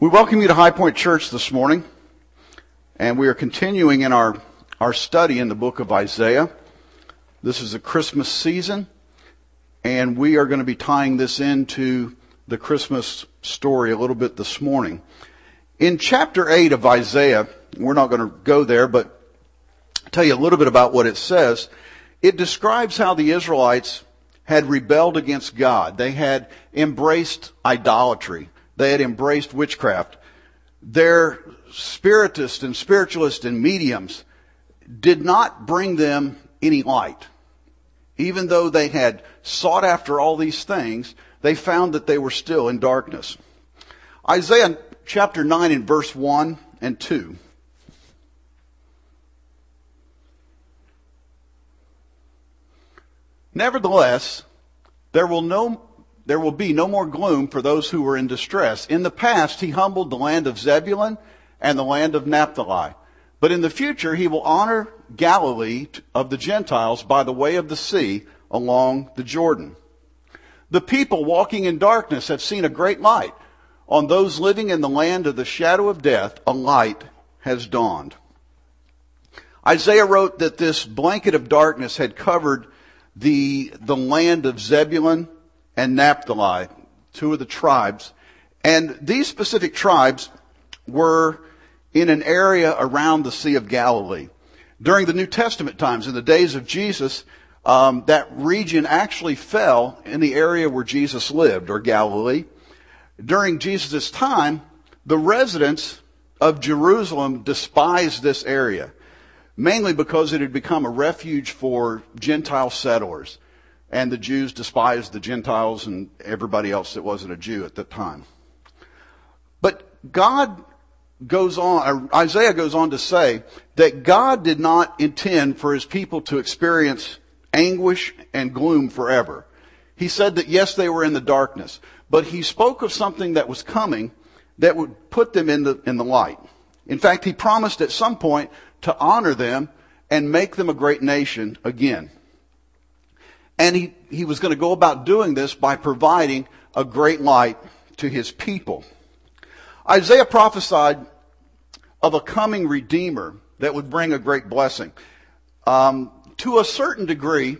We welcome you to High Point Church this morning, and we are continuing in our, our study in the book of Isaiah. This is the Christmas season, and we are going to be tying this into the Christmas story a little bit this morning. In chapter 8 of Isaiah, we're not going to go there, but tell you a little bit about what it says. It describes how the Israelites had rebelled against God. They had embraced idolatry. They had embraced witchcraft. Their spiritists and spiritualists and mediums did not bring them any light. Even though they had sought after all these things, they found that they were still in darkness. Isaiah chapter 9 and verse 1 and 2. Nevertheless, there will no there will be no more gloom for those who were in distress. In the past, he humbled the land of Zebulun and the land of Naphtali. But in the future, he will honor Galilee of the Gentiles by the way of the sea along the Jordan. The people walking in darkness have seen a great light. On those living in the land of the shadow of death, a light has dawned. Isaiah wrote that this blanket of darkness had covered the, the land of Zebulun and Naphtali, two of the tribes. And these specific tribes were in an area around the Sea of Galilee. During the New Testament times, in the days of Jesus, um, that region actually fell in the area where Jesus lived, or Galilee. During Jesus' time, the residents of Jerusalem despised this area mainly because it had become a refuge for Gentile settlers. And the Jews despised the Gentiles and everybody else that wasn't a Jew at that time. But God goes on, uh, Isaiah goes on to say that God did not intend for his people to experience anguish and gloom forever. He said that yes, they were in the darkness, but he spoke of something that was coming that would put them in the, in the light. In fact, he promised at some point to honor them and make them a great nation again. And he, he was going to go about doing this by providing a great light to his people. Isaiah prophesied of a coming redeemer that would bring a great blessing. Um, to a certain degree,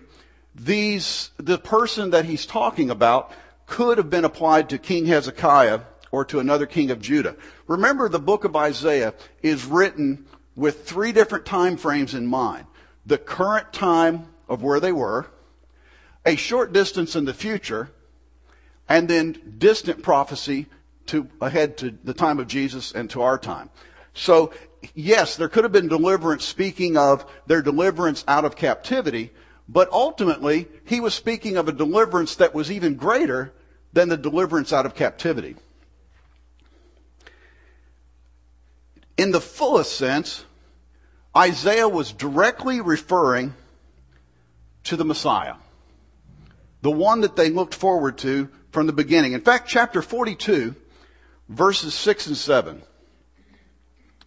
these the person that he's talking about could have been applied to King Hezekiah or to another king of Judah. Remember, the book of Isaiah is written with three different time frames in mind. The current time of where they were, a short distance in the future, and then distant prophecy to ahead to the time of Jesus and to our time. So, yes, there could have been deliverance speaking of their deliverance out of captivity, but ultimately, he was speaking of a deliverance that was even greater than the deliverance out of captivity. In the fullest sense, Isaiah was directly referring to the Messiah, the one that they looked forward to from the beginning. In fact, chapter 42, verses 6 and 7.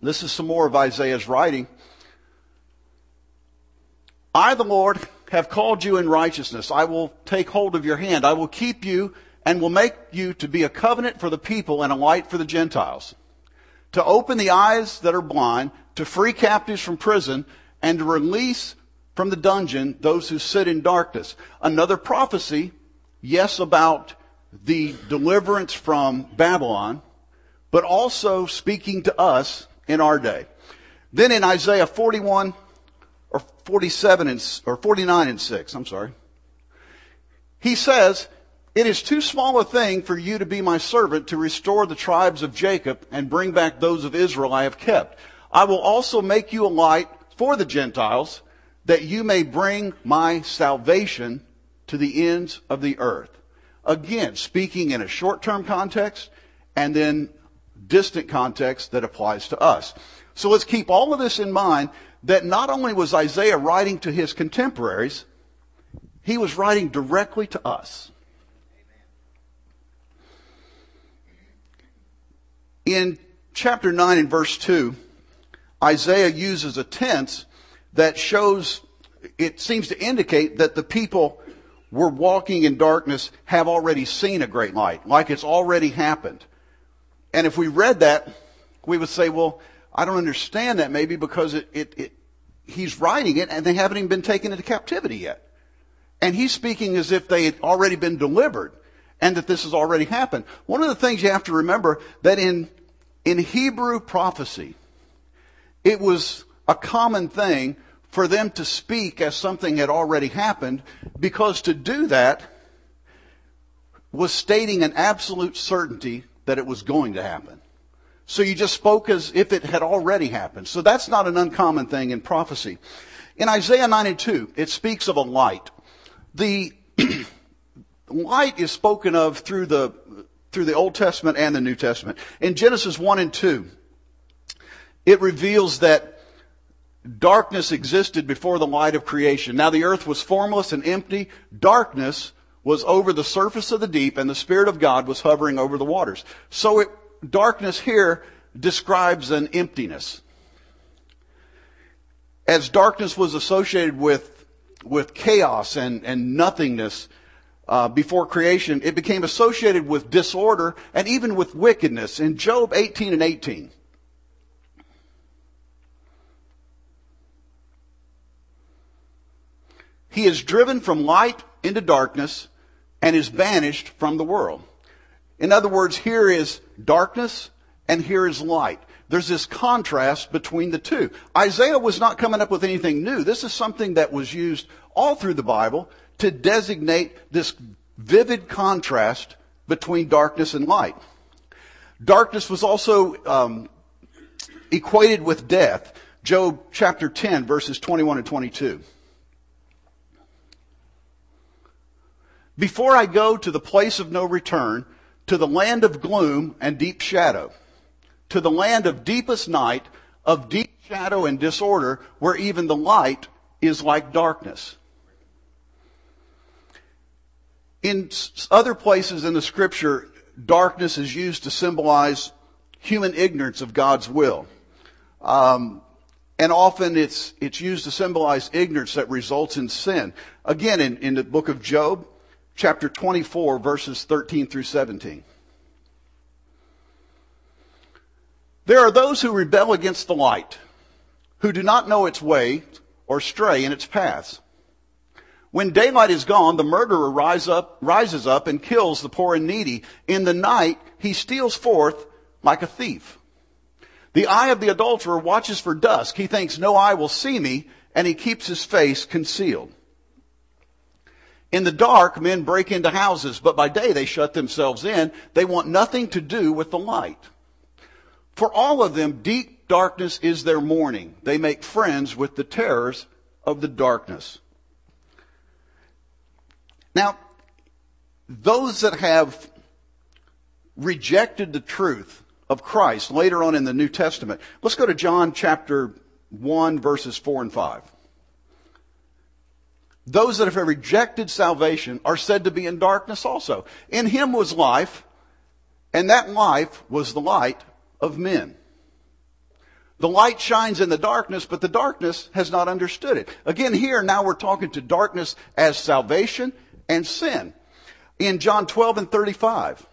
This is some more of Isaiah's writing. I, the Lord, have called you in righteousness. I will take hold of your hand. I will keep you and will make you to be a covenant for the people and a light for the Gentiles to open the eyes that are blind, to free captives from prison, and to release from the dungeon those who sit in darkness. Another prophecy, yes, about the deliverance from Babylon, but also speaking to us in our day. Then in Isaiah 41 or 47 and, or 49 and 6, I'm sorry. He says, it is too small a thing for you to be my servant to restore the tribes of Jacob and bring back those of Israel I have kept. I will also make you a light for the Gentiles that you may bring my salvation to the ends of the earth. Again, speaking in a short-term context and then distant context that applies to us. So let's keep all of this in mind that not only was Isaiah writing to his contemporaries, he was writing directly to us. In chapter 9 and verse 2, Isaiah uses a tense that shows, it seems to indicate that the people were walking in darkness have already seen a great light, like it's already happened. and if we read that, we would say, well, I don't understand that maybe because it, it, it, he's writing it and they haven't even been taken into captivity yet. And he's speaking as if they had already been delivered and that this has already happened. One of the things you have to remember that in, in Hebrew prophecy, it was a common thing for them to speak as something had already happened because to do that was stating an absolute certainty that it was going to happen. So you just spoke as if it had already happened. So that's not an uncommon thing in prophecy. In Isaiah 92, it speaks of a light. The light is spoken of through the, through the Old Testament and the New Testament. In Genesis 1 and 2, it reveals that darkness existed before the light of creation. Now the earth was formless and empty. Darkness was over the surface of the deep and the Spirit of God was hovering over the waters. So it darkness here describes an emptiness. As darkness was associated with, with chaos and, and nothingness uh, before creation, it became associated with disorder and even with wickedness. In Job 18 and 18, he is driven from light into darkness and is banished from the world. In other words, here is darkness and here is light. There's this contrast between the two. Isaiah was not coming up with anything new. This is something that was used all through the Bible to designate this vivid contrast between darkness and light. Darkness was also um, equated with death. Job chapter 10, verses 21 and 22. Before I go to the place of no return, to the land of gloom and deep shadow, to the land of deepest night, of deep shadow and disorder, where even the light is like darkness. In other places in the scripture, darkness is used to symbolize human ignorance of God's will. Um, and often it's, it's used to symbolize ignorance that results in sin. Again, in, in the book of Job, chapter 24, verses 13 through 17. There are those who rebel against the light, who do not know its way or stray in its paths. When daylight is gone, the murderer rise up, rises up and kills the poor and needy. In the night, he steals forth like a thief. The eye of the adulterer watches for dusk. He thinks no eye will see me, and he keeps his face concealed. In the dark, men break into houses, but by day they shut themselves in. They want nothing to do with the light. For all of them, deep darkness is their mourning. They make friends with the terrors of the darkness. Now, those that have rejected the truth of Christ later on in the New Testament, let's go to John chapter 1 verses 4 and 5. Those that have rejected salvation are said to be in darkness also. In him was life, and that life was the light of men. The light shines in the darkness, but the darkness has not understood it. Again, here now we're talking to darkness as salvation and sin. In John 12 and 35.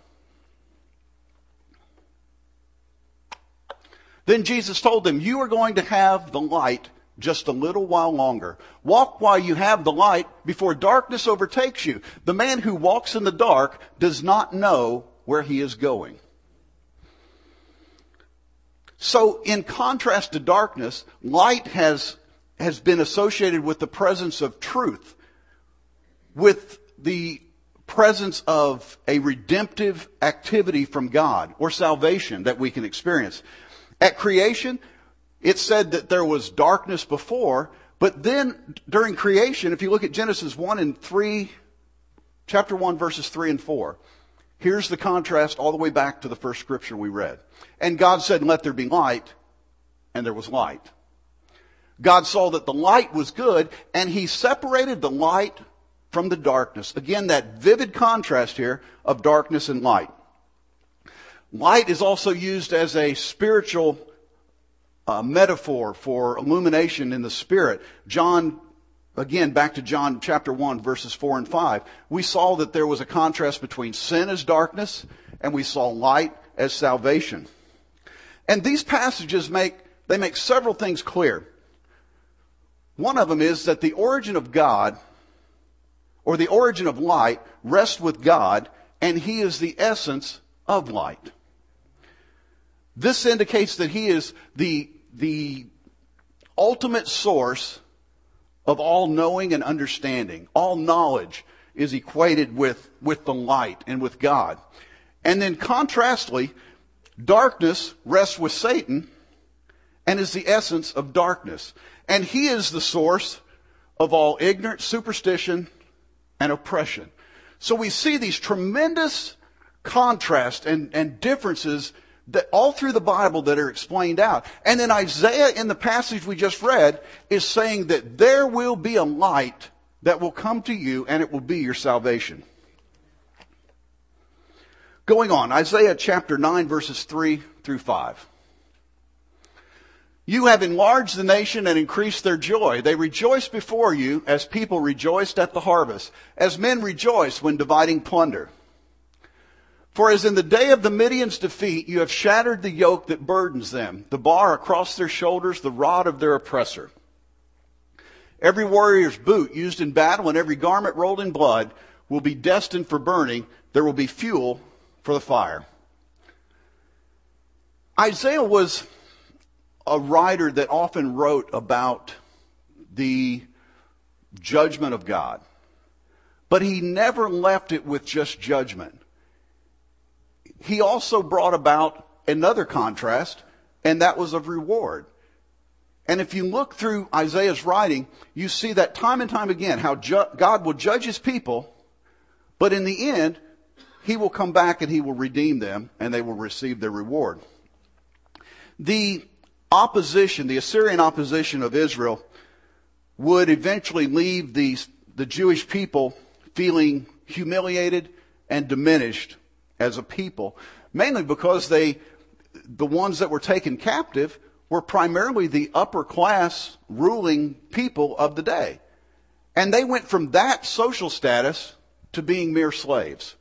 Then Jesus told them, you are going to have the light just a little while longer. Walk while you have the light before darkness overtakes you. The man who walks in the dark does not know where he is going. So in contrast to darkness, light has, has been associated with the presence of truth, with the presence of a redemptive activity from God or salvation that we can experience. At creation, it said that there was darkness before, but then during creation, if you look at Genesis 1 and 3, chapter 1 verses 3 and 4, here's the contrast all the way back to the first scripture we read. And God said, let there be light, and there was light. God saw that the light was good, and he separated the light from the darkness. Again, that vivid contrast here of darkness and light. Light is also used as a spiritual uh, metaphor for illumination in the Spirit. John, again, back to John chapter 1, verses 4 and 5. We saw that there was a contrast between sin as darkness, and we saw light as salvation. And these passages make, they make several things clear. One of them is that the origin of God, or the origin of light, rests with God, and He is the essence of light. This indicates that He is the, the ultimate source of all knowing and understanding. All knowledge is equated with, with the light and with God. And then contrastly, darkness rests with Satan and is the essence of darkness. And he is the source of all ignorance, superstition, and oppression. So we see these tremendous contrasts and, and differences that all through the Bible that are explained out. And then Isaiah in the passage we just read is saying that there will be a light that will come to you and it will be your salvation. Going on, Isaiah chapter 9 verses 3 through 5. You have enlarged the nation and increased their joy. They rejoice before you as people rejoiced at the harvest, as men rejoice when dividing plunder. For as in the day of the Midian's defeat, you have shattered the yoke that burdens them, the bar across their shoulders, the rod of their oppressor. Every warrior's boot used in battle and every garment rolled in blood will be destined for burning. There will be fuel for the fire. Isaiah was a writer that often wrote about the judgment of God. But he never left it with just judgment he also brought about another contrast, and that was of reward. And if you look through Isaiah's writing, you see that time and time again how ju- God will judge his people, but in the end, he will come back and he will redeem them and they will receive their reward. The opposition, the Assyrian opposition of Israel would eventually leave these, the Jewish people feeling humiliated and diminished as a people, mainly because they, the ones that were taken captive were primarily the upper class ruling people of the day. And they went from that social status to being mere slaves.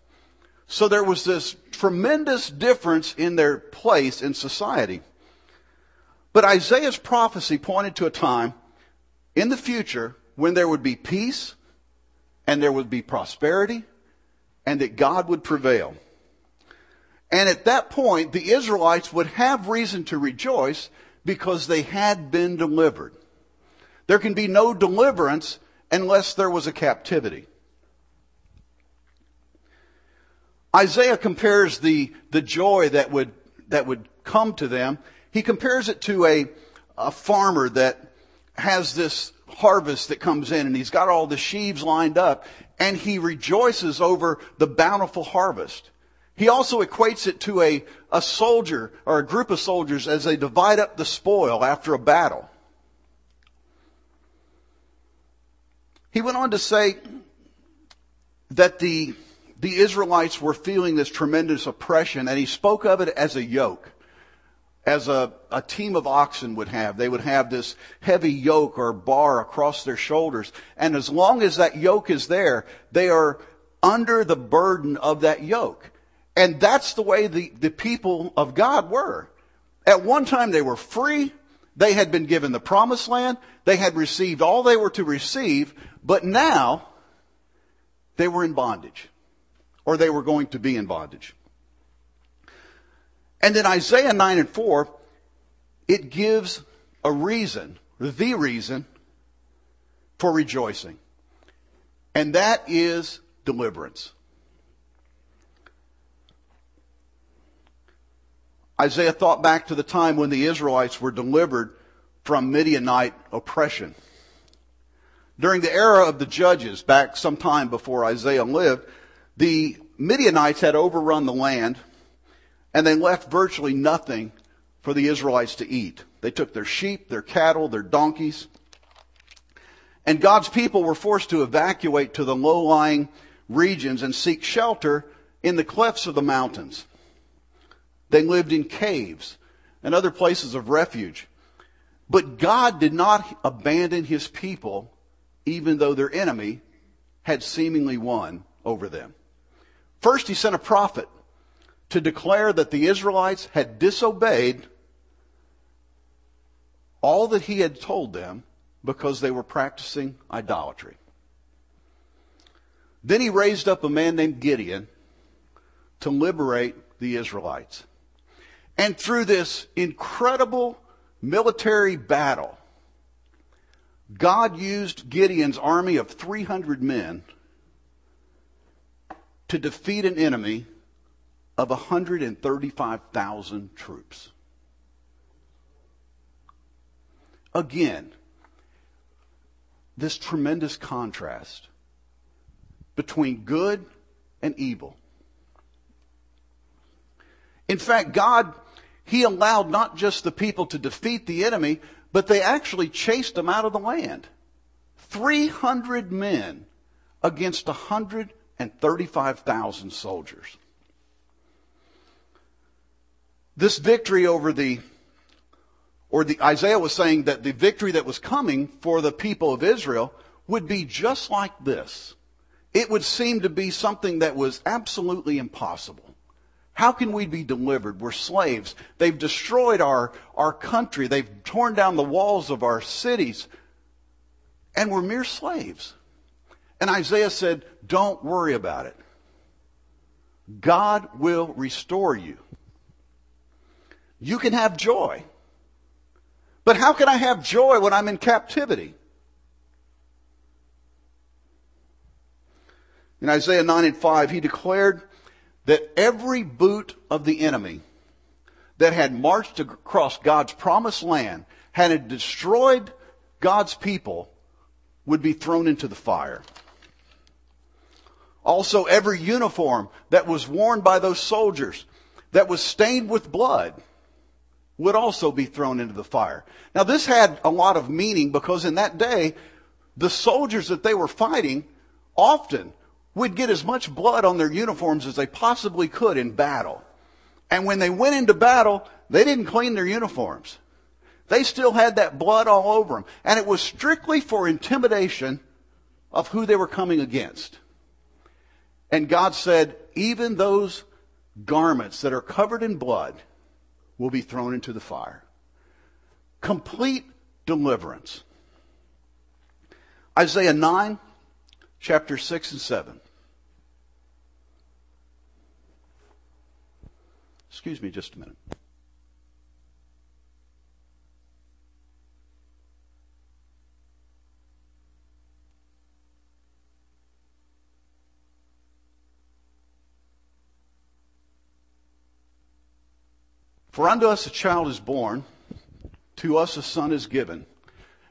So there was this tremendous difference in their place in society. But Isaiah's prophecy pointed to a time in the future when there would be peace and there would be prosperity and that God would prevail. And at that point, the Israelites would have reason to rejoice because they had been delivered. There can be no deliverance unless there was a captivity. Isaiah compares the, the joy that would, that would come to them. He compares it to a, a farmer that has this harvest that comes in and he's got all the sheaves lined up and he rejoices over the bountiful harvest. He also equates it to a, a soldier or a group of soldiers as they divide up the spoil after a battle. He went on to say that the, the Israelites were feeling this tremendous oppression and he spoke of it as a yoke as a, a team of oxen would have. They would have this heavy yoke or bar across their shoulders. And as long as that yoke is there, they are under the burden of that yoke. And that's the way the, the people of God were. At one time they were free. They had been given the promised land. They had received all they were to receive. But now they were in bondage. Or they were going to be in bondage. And in Isaiah 9 and 4, it gives a reason, the reason for rejoicing. And that is deliverance. Isaiah thought back to the time when the Israelites were delivered from Midianite oppression. During the era of the judges, back some time before Isaiah lived, the Midianites had overrun the land and they left virtually nothing for the Israelites to eat. They took their sheep, their cattle, their donkeys. And God's people were forced to evacuate to the low-lying regions and seek shelter in the clefts of the mountains. They lived in caves and other places of refuge. But God did not abandon his people even though their enemy had seemingly won over them. First, he sent a prophet to declare that the Israelites had disobeyed all that he had told them because they were practicing idolatry. Then he raised up a man named Gideon to liberate the Israelites. And through this incredible military battle, God used Gideon's army of 300 men to defeat an enemy of 135,000 troops. Again, this tremendous contrast between good and evil. In fact, God, He allowed not just the people to defeat the enemy, but they actually chased them out of the land. 300 men against 135,000 soldiers. This victory over the, or the, Isaiah was saying that the victory that was coming for the people of Israel would be just like this. It would seem to be something that was absolutely impossible. How can we be delivered? We're slaves. They've destroyed our, our country. They've torn down the walls of our cities. And we're mere slaves. And Isaiah said, don't worry about it. God will restore you. You can have joy. But how can I have joy when I'm in captivity? In Isaiah 9 and 5, he declared that every boot of the enemy that had marched across God's promised land, had destroyed God's people, would be thrown into the fire. Also, every uniform that was worn by those soldiers that was stained with blood would also be thrown into the fire. Now, this had a lot of meaning because in that day, the soldiers that they were fighting often would get as much blood on their uniforms as they possibly could in battle. And when they went into battle, they didn't clean their uniforms. They still had that blood all over them. And it was strictly for intimidation of who they were coming against. And God said, even those garments that are covered in blood will be thrown into the fire. Complete deliverance. Isaiah 9, chapter 6 and 7. Excuse me just a minute. For unto us a child is born, to us a son is given,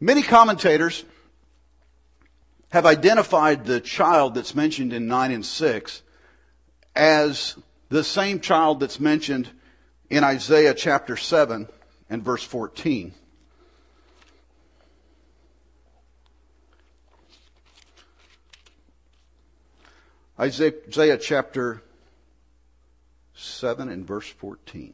Many commentators have identified the child that's mentioned in 9 and 6 as the same child that's mentioned in Isaiah chapter 7 and verse 14. Isaiah chapter 7 and verse 14.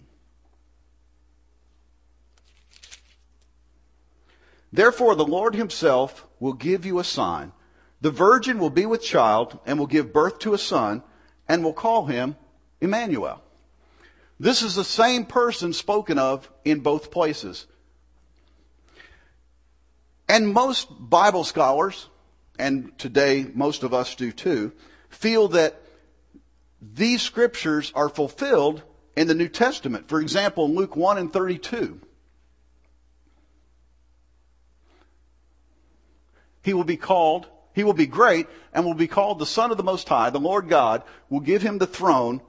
Therefore, the Lord himself will give you a sign. The virgin will be with child and will give birth to a son and will call him Emmanuel. This is the same person spoken of in both places. And most Bible scholars, and today most of us do too, feel that these scriptures are fulfilled in the New Testament. For example, in Luke 1 and 32. He will be called, he will be great, and will be called the Son of the Most High. The Lord God will give him the throne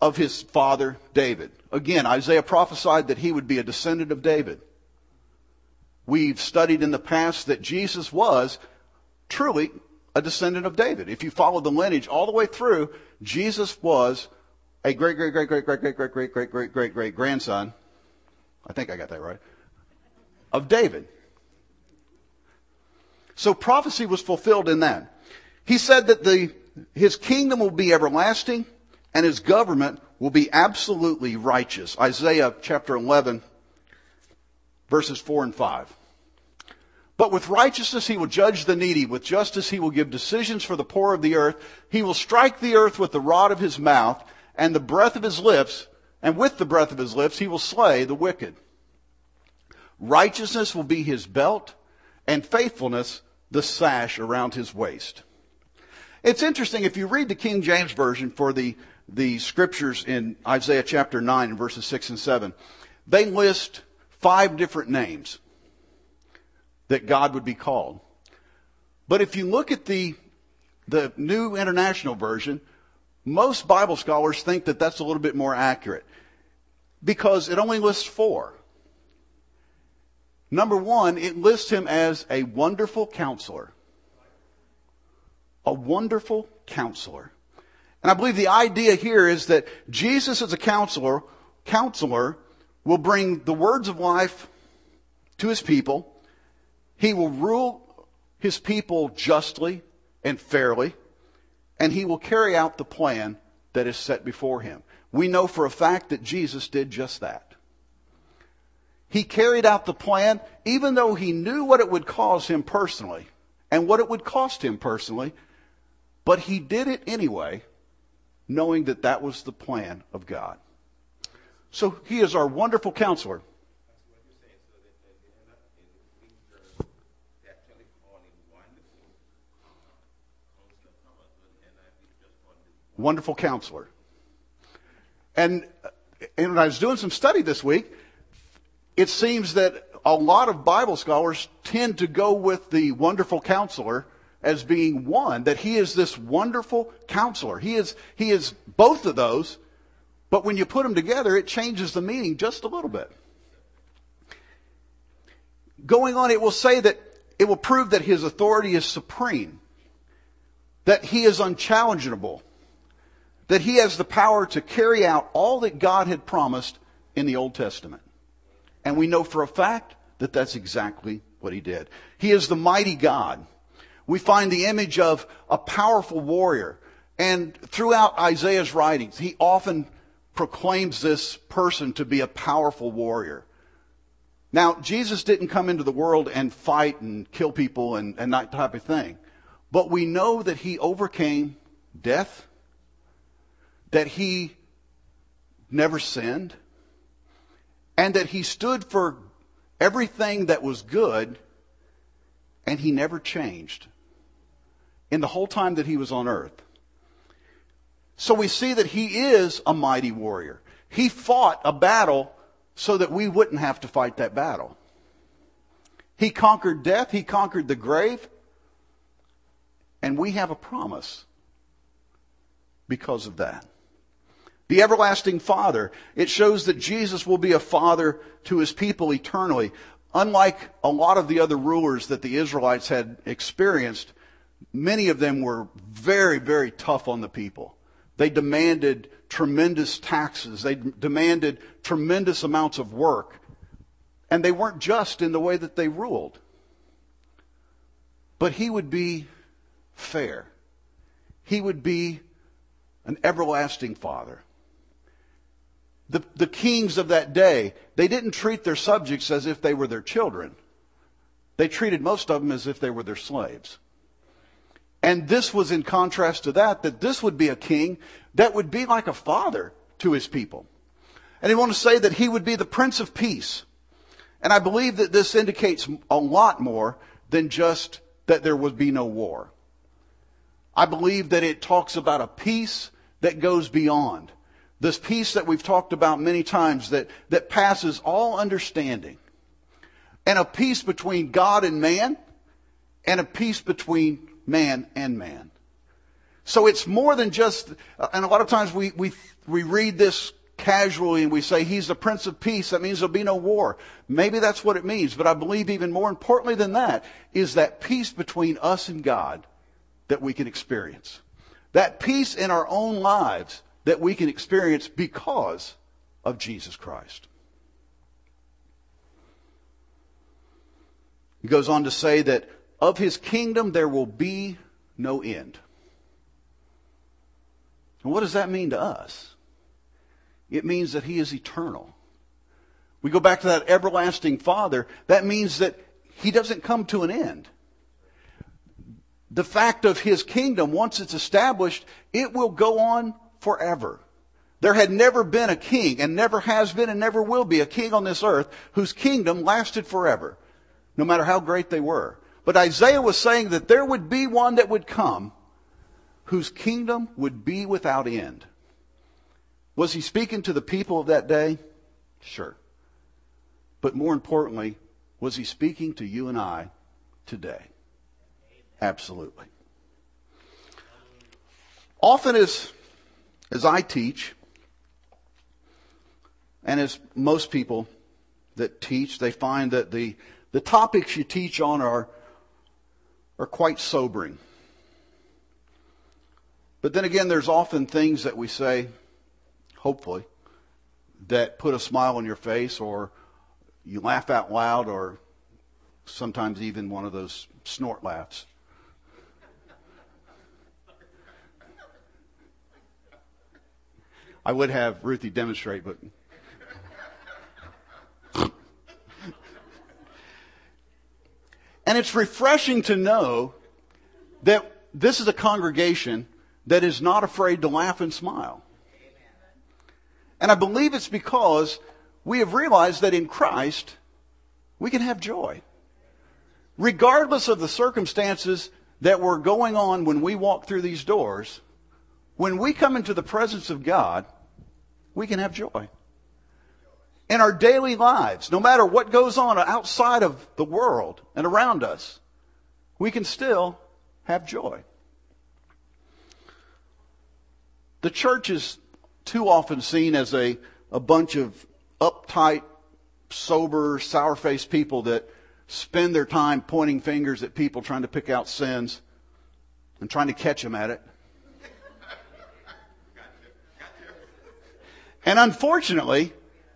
of his father David. Again, Isaiah prophesied that he would be a descendant of David. We've studied in the past that Jesus was truly a descendant of David. If you follow the lineage all the way through, Jesus was a great, great, great, great, great, great, great, great, great, great, great, great grandson. I think I got that right. Of David. So prophecy was fulfilled in that. He said that the, his kingdom will be everlasting and his government will be absolutely righteous. Isaiah chapter 11 verses 4 and 5. But with righteousness he will judge the needy. With justice he will give decisions for the poor of the earth. He will strike the earth with the rod of his mouth and the breath of his lips, and with the breath of his lips he will slay the wicked. Righteousness will be his belt, and faithfulness the sash around his waist. It's interesting, if you read the King James Version for the, the scriptures in Isaiah chapter 9 verses 6 and 7, they list five different names that God would be called. But if you look at the, the New International Version, most Bible scholars think that that's a little bit more accurate because it only lists four. Number one, it lists him as a wonderful counselor. A wonderful counselor. And I believe the idea here is that Jesus as a counselor, counselor will bring the words of life to his people. He will rule his people justly and fairly, and he will carry out the plan that is set before him. We know for a fact that Jesus did just that. He carried out the plan even though he knew what it would cause him personally and what it would cost him personally, but he did it anyway, knowing that that was the plan of God. So he is our wonderful counselor. Wonderful counselor. And, and when I was doing some study this week, it seems that a lot of Bible scholars tend to go with the wonderful counselor as being one, that he is this wonderful counselor. He is, he is both of those, but when you put them together, it changes the meaning just a little bit. Going on, it will say that it will prove that his authority is supreme, that he is unchallengeable, that he has the power to carry out all that God had promised in the Old Testament. And we know for a fact that that's exactly what he did. He is the mighty God. We find the image of a powerful warrior. And throughout Isaiah's writings, he often proclaims this person to be a powerful warrior. Now, Jesus didn't come into the world and fight and kill people and, and that type of thing. But we know that he overcame death, that he never sinned, and that he stood for everything that was good and he never changed in the whole time that he was on earth. So we see that he is a mighty warrior. He fought a battle so that we wouldn't have to fight that battle. He conquered death. He conquered the grave. And we have a promise because of that. The everlasting Father. It shows that Jesus will be a father to his people eternally. Unlike a lot of the other rulers that the Israelites had experienced, many of them were very, very tough on the people. They demanded tremendous taxes. They demanded tremendous amounts of work. And they weren't just in the way that they ruled. But he would be fair. He would be an everlasting father the, the kings of that day, they didn't treat their subjects as if they were their children. They treated most of them as if they were their slaves. And this was in contrast to that, that this would be a king that would be like a father to his people. And he wanted to say that he would be the Prince of Peace. And I believe that this indicates a lot more than just that there would be no war. I believe that it talks about a peace that goes beyond. This peace that we've talked about many times that, that passes all understanding. And a peace between God and man, and a peace between man and man. So it's more than just, uh, and a lot of times we, we, we read this casually and we say he's the Prince of Peace. That means there'll be no war. Maybe that's what it means, but I believe even more importantly than that is that peace between us and God that we can experience. That peace in our own lives that we can experience because of Jesus Christ. He goes on to say that of his kingdom there will be no end. And what does that mean to us? It means that he is eternal. We go back to that everlasting Father. That means that he doesn't come to an end. The fact of his kingdom, once it's established, it will go on forever. There had never been a king, and never has been, and never will be a king on this earth whose kingdom lasted forever, no matter how great they were. But Isaiah was saying that there would be one that would come whose kingdom would be without end. Was he speaking to the people of that day? Sure. But more importantly, was he speaking to you and I today? Absolutely. Often as, as I teach, and as most people that teach, they find that the, the topics you teach on are, are quite sobering. But then again, there's often things that we say, hopefully, that put a smile on your face or you laugh out loud or sometimes even one of those snort laughs. I would have Ruthie demonstrate, but. and it's refreshing to know that this is a congregation that is not afraid to laugh and smile. And I believe it's because we have realized that in Christ, we can have joy. Regardless of the circumstances that were going on when we walk through these doors, when we come into the presence of God, we can have joy. In our daily lives, no matter what goes on outside of the world and around us, we can still have joy. The church is too often seen as a, a bunch of uptight, sober, sour faced people that spend their time pointing fingers at people trying to pick out sins and trying to catch them at it. And unfortunately,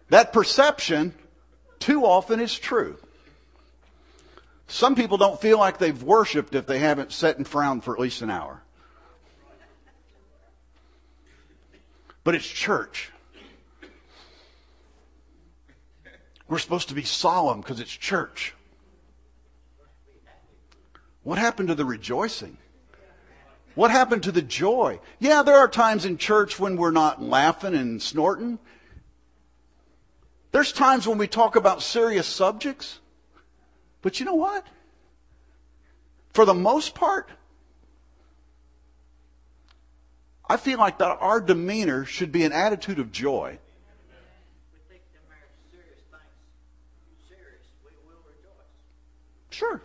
that perception too often is true. Some people don't feel like they've worshiped if they haven't sat and frowned for at least an hour. But it's church. We're supposed to be solemn because it's church. What happened to the rejoicing? What happened to the joy? Yeah, there are times in church when we're not laughing and snorting. There's times when we talk about serious subjects. But you know what? For the most part, I feel like that our demeanor should be an attitude of joy. Sure.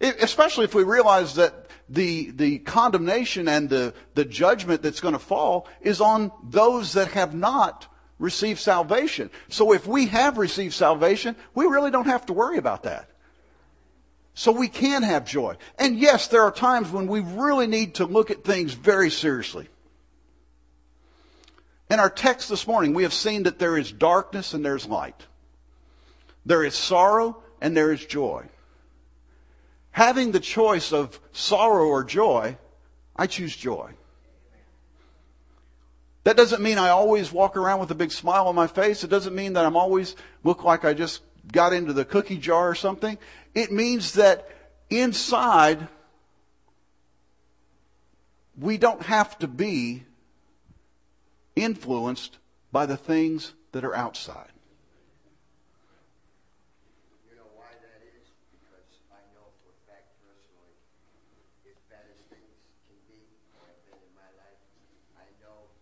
Especially if we realize that the, the condemnation and the, the judgment that's going to fall is on those that have not received salvation. So if we have received salvation, we really don't have to worry about that. So we can have joy. And yes, there are times when we really need to look at things very seriously. In our text this morning, we have seen that there is darkness and there's light. There is sorrow and there is joy. Having the choice of sorrow or joy, I choose joy. That doesn't mean I always walk around with a big smile on my face. It doesn't mean that I'm always look like I just got into the cookie jar or something. It means that inside, we don't have to be influenced by the things that are outside. You know why that is? Because I know for a fact personally, as bad as things can be or have been in my life, I know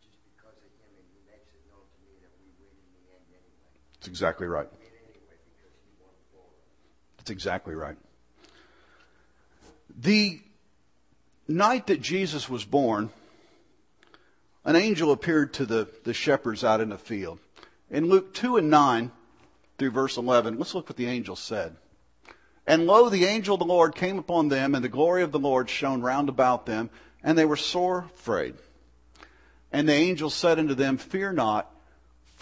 just because of him and he makes it known to me that we win in the end anyway. That's exactly right. That's exactly right. The night that Jesus was born, an angel appeared to the, the shepherds out in the field. In Luke 2 and 9 through verse 11, let's look what the angel said. And lo, the angel of the Lord came upon them, and the glory of the Lord shone round about them, and they were sore afraid. And the angel said unto them, Fear not,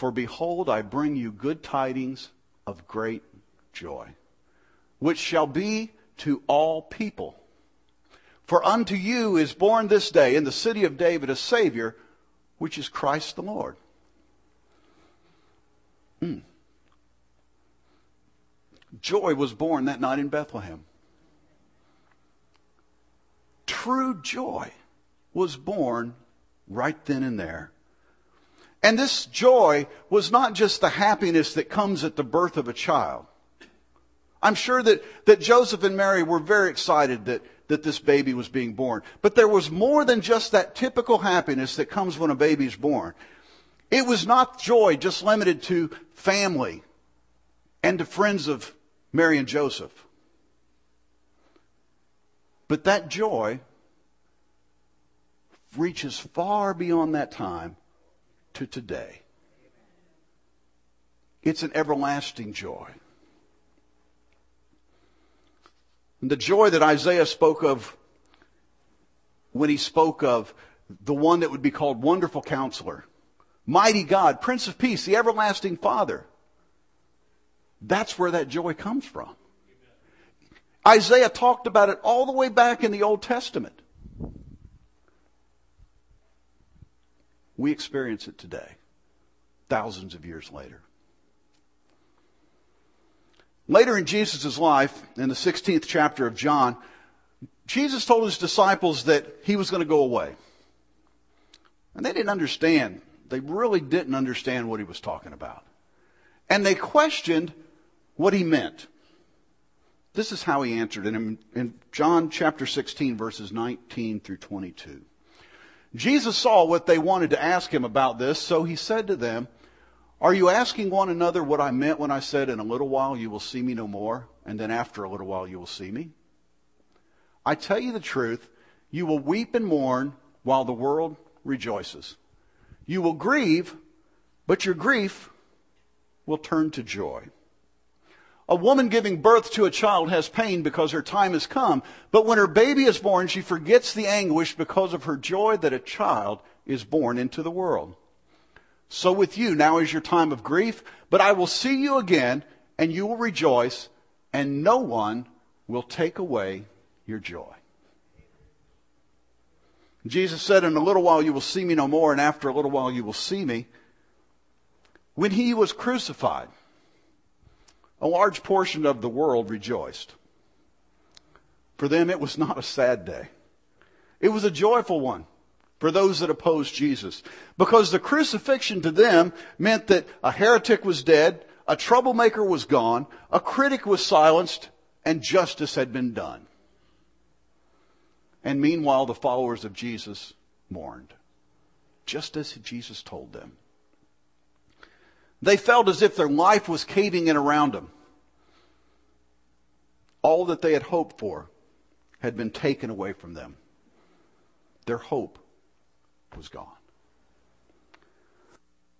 for behold, I bring you good tidings of great joy, which shall be to all people. For unto you is born this day in the city of David a Savior, which is Christ the Lord. Hmm. Joy was born that night in Bethlehem. True joy was born right then and there. And this joy was not just the happiness that comes at the birth of a child. I'm sure that, that Joseph and Mary were very excited that, that this baby was being born. But there was more than just that typical happiness that comes when a baby's born. It was not joy just limited to family and to friends of Mary and Joseph. But that joy reaches far beyond that time to today. It's an everlasting joy. And The joy that Isaiah spoke of when he spoke of the one that would be called Wonderful Counselor, Mighty God, Prince of Peace, the Everlasting Father. That's where that joy comes from. Isaiah talked about it all the way back in the Old Testament. We experience it today, thousands of years later. Later in Jesus' life, in the 16th chapter of John, Jesus told his disciples that he was going to go away. And they didn't understand. They really didn't understand what he was talking about. And they questioned what he meant. This is how he answered in, in John chapter 16 verses 19 through 22. Jesus saw what they wanted to ask him about this, so he said to them, Are you asking one another what I meant when I said, In a little while you will see me no more, and then after a little while you will see me? I tell you the truth, you will weep and mourn while the world rejoices. You will grieve, but your grief will turn to joy. A woman giving birth to a child has pain because her time has come, but when her baby is born, she forgets the anguish because of her joy that a child is born into the world. So with you, now is your time of grief, but I will see you again, and you will rejoice, and no one will take away your joy. Jesus said, In a little while you will see me no more, and after a little while you will see me. When he was crucified, a large portion of the world rejoiced. For them, it was not a sad day. It was a joyful one for those that opposed Jesus. Because the crucifixion to them meant that a heretic was dead, a troublemaker was gone, a critic was silenced, and justice had been done. And meanwhile, the followers of Jesus mourned, just as Jesus told them. They felt as if their life was caving in around them. All that they had hoped for had been taken away from them. Their hope was gone.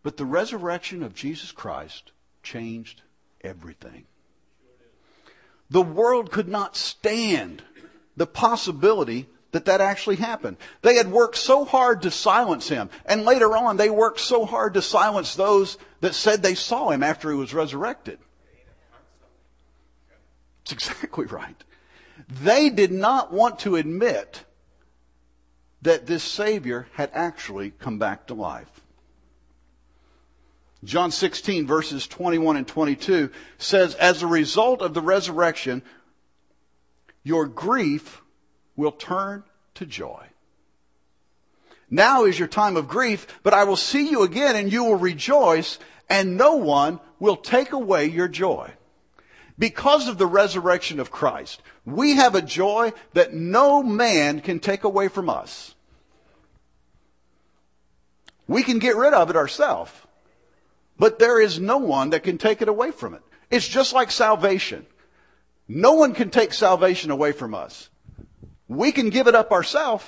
But the resurrection of Jesus Christ changed everything. The world could not stand the possibility that that actually happened. They had worked so hard to silence him. And later on, they worked so hard to silence those that said they saw him after he was resurrected. It's exactly right. They did not want to admit that this Savior had actually come back to life. John 16 verses 21 and 22 says, as a result of the resurrection, your grief will turn to joy. Now is your time of grief, but I will see you again and you will rejoice and no one will take away your joy. Because of the resurrection of Christ, we have a joy that no man can take away from us. We can get rid of it ourselves, but there is no one that can take it away from it. It's just like salvation. No one can take salvation away from us. We can give it up ourselves,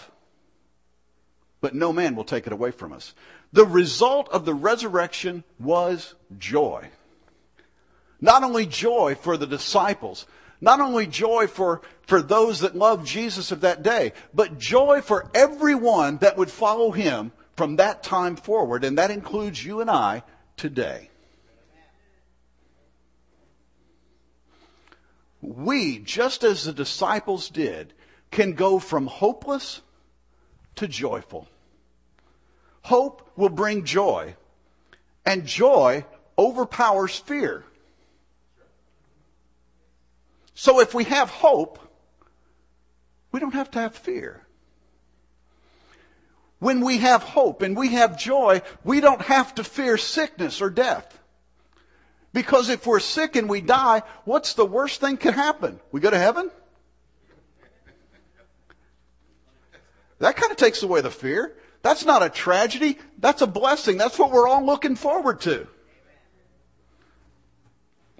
but no man will take it away from us. The result of the resurrection was joy. Not only joy for the disciples, not only joy for, for those that loved Jesus of that day, but joy for everyone that would follow him from that time forward, and that includes you and I today. We, just as the disciples did, can go from hopeless to joyful. Hope will bring joy, and joy overpowers fear. So if we have hope, we don't have to have fear. When we have hope and we have joy, we don't have to fear sickness or death. Because if we're sick and we die, what's the worst thing could happen? We go to heaven? That kind of takes away the fear. That's not a tragedy. That's a blessing. That's what we're all looking forward to.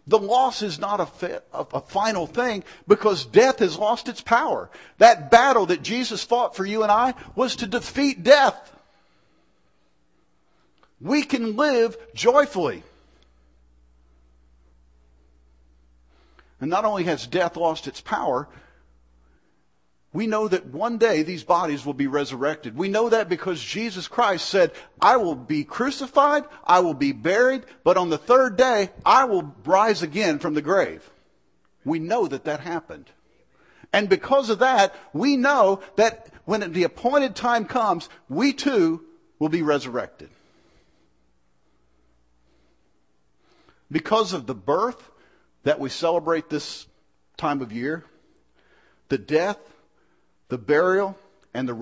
The loss is not a, a, final thing because death has lost its power. That battle that Jesus fought for you and I was to defeat death. We can live joyfully. And not only has death lost its power, we know that one day these bodies will be resurrected. We know that because Jesus Christ said, I will be crucified, I will be buried, but on the third day, I will rise again from the grave. We know that that happened. And because of that, we know that when the appointed time comes, we too will be resurrected. Because of the birth that we celebrate this time of year, the death, the burial and the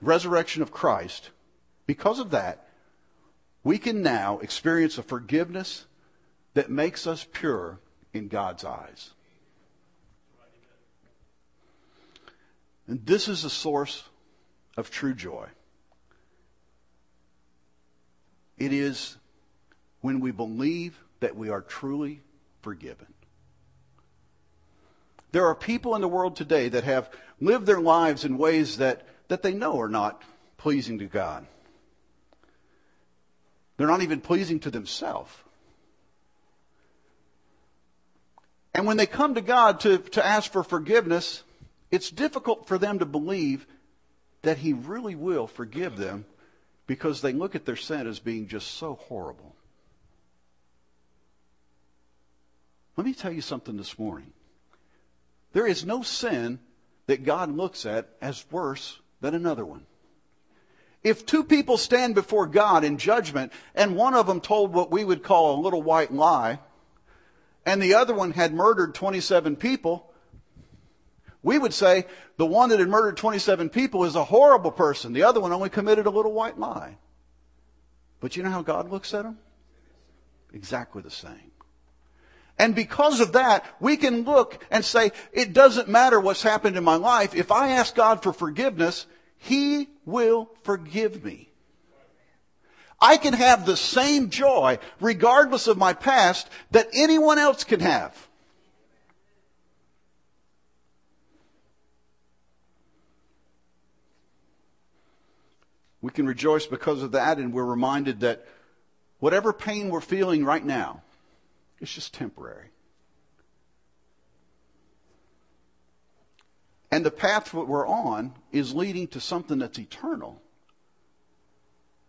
resurrection of Christ, because of that, we can now experience a forgiveness that makes us pure in God's eyes. And this is a source of true joy. It is when we believe that we are truly forgiven. There are people in the world today that have lived their lives in ways that, that they know are not pleasing to God. They're not even pleasing to themselves. And when they come to God to, to ask for forgiveness, it's difficult for them to believe that He really will forgive them because they look at their sin as being just so horrible. Let me tell you something this morning. There is no sin that God looks at as worse than another one. If two people stand before God in judgment and one of them told what we would call a little white lie and the other one had murdered 27 people, we would say the one that had murdered 27 people is a horrible person. The other one only committed a little white lie. But you know how God looks at them? Exactly the same. And because of that, we can look and say, it doesn't matter what's happened in my life. If I ask God for forgiveness, He will forgive me. I can have the same joy, regardless of my past, that anyone else can have. We can rejoice because of that, and we're reminded that whatever pain we're feeling right now, it's just temporary. And the path that we're on is leading to something that's eternal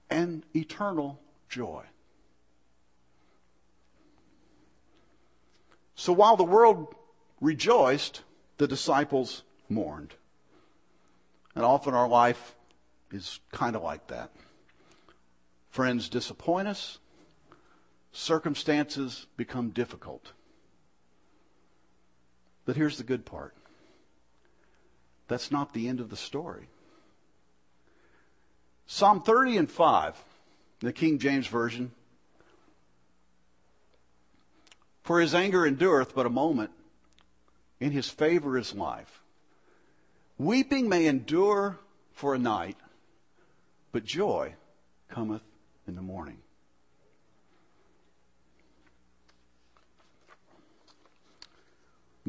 and eternal joy. So while the world rejoiced, the disciples mourned. And often our life is kind of like that. Friends disappoint us, circumstances become difficult. But here's the good part that's not the end of the story. Psalm 30 and 5, the King James Version. For his anger endureth but a moment, in his favor is life. Weeping may endure for a night, but joy cometh in the morning.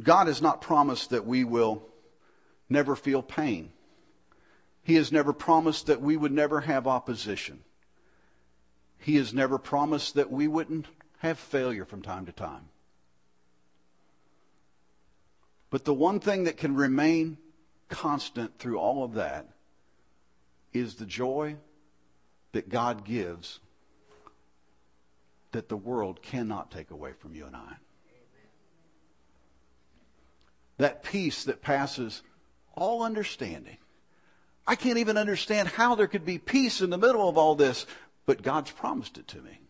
God has not promised that we will never feel pain. He has never promised that we would never have opposition. He has never promised that we wouldn't have failure from time to time. But the one thing that can remain constant through all of that is the joy that God gives that the world cannot take away from you and I. That peace that passes all understanding. I can't even understand how there could be peace in the middle of all this, but God's promised it to me.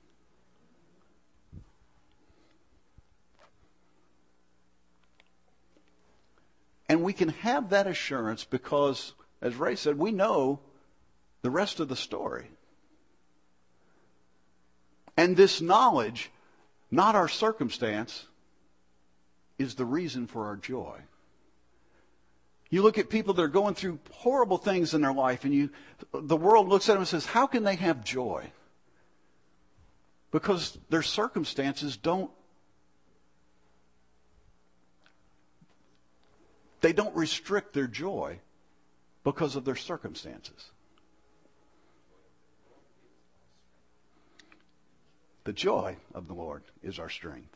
And we can have that assurance because, as Ray said, we know the rest of the story. And this knowledge, not our circumstance, is the reason for our joy. You look at people that are going through horrible things in their life, and you, the world looks at them and says, How can they have joy? Because their circumstances don't they don't restrict their joy because of their circumstances. The joy of the Lord is our strength.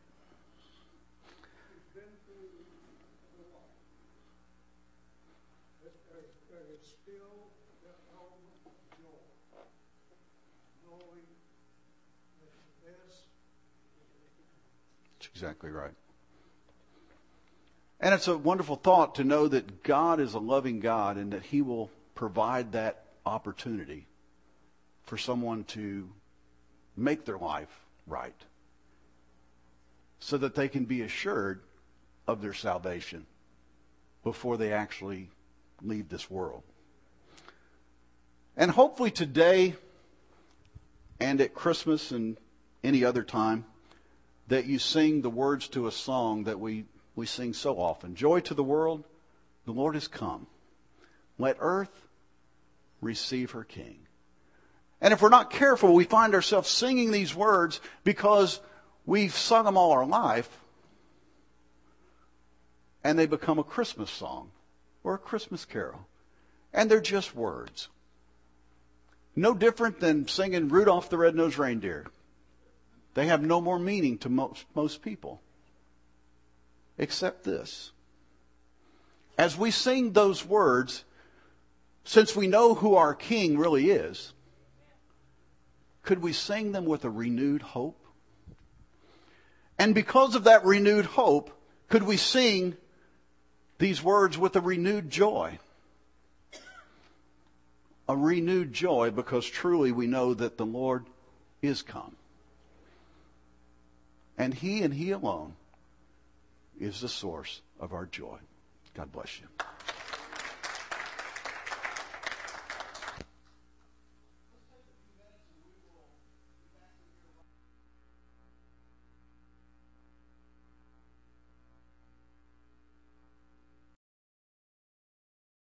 That's exactly right. And it's a wonderful thought to know that God is a loving God and that He will provide that opportunity for someone to make their life right so that they can be assured of their salvation before they actually leave this world. And hopefully today and at Christmas and any other time that you sing the words to a song that we, we sing so often. Joy to the world, the Lord has come. Let earth receive her King. And if we're not careful, we find ourselves singing these words because We've sung them all our life, and they become a Christmas song or a Christmas carol. And they're just words. No different than singing Rudolph the Red-Nosed Reindeer. They have no more meaning to most, most people. Except this. As we sing those words, since we know who our King really is, could we sing them with a renewed hope? And because of that renewed hope, could we sing these words with a renewed joy? A renewed joy because truly we know that the Lord is come. And He and He alone is the source of our joy. God bless you.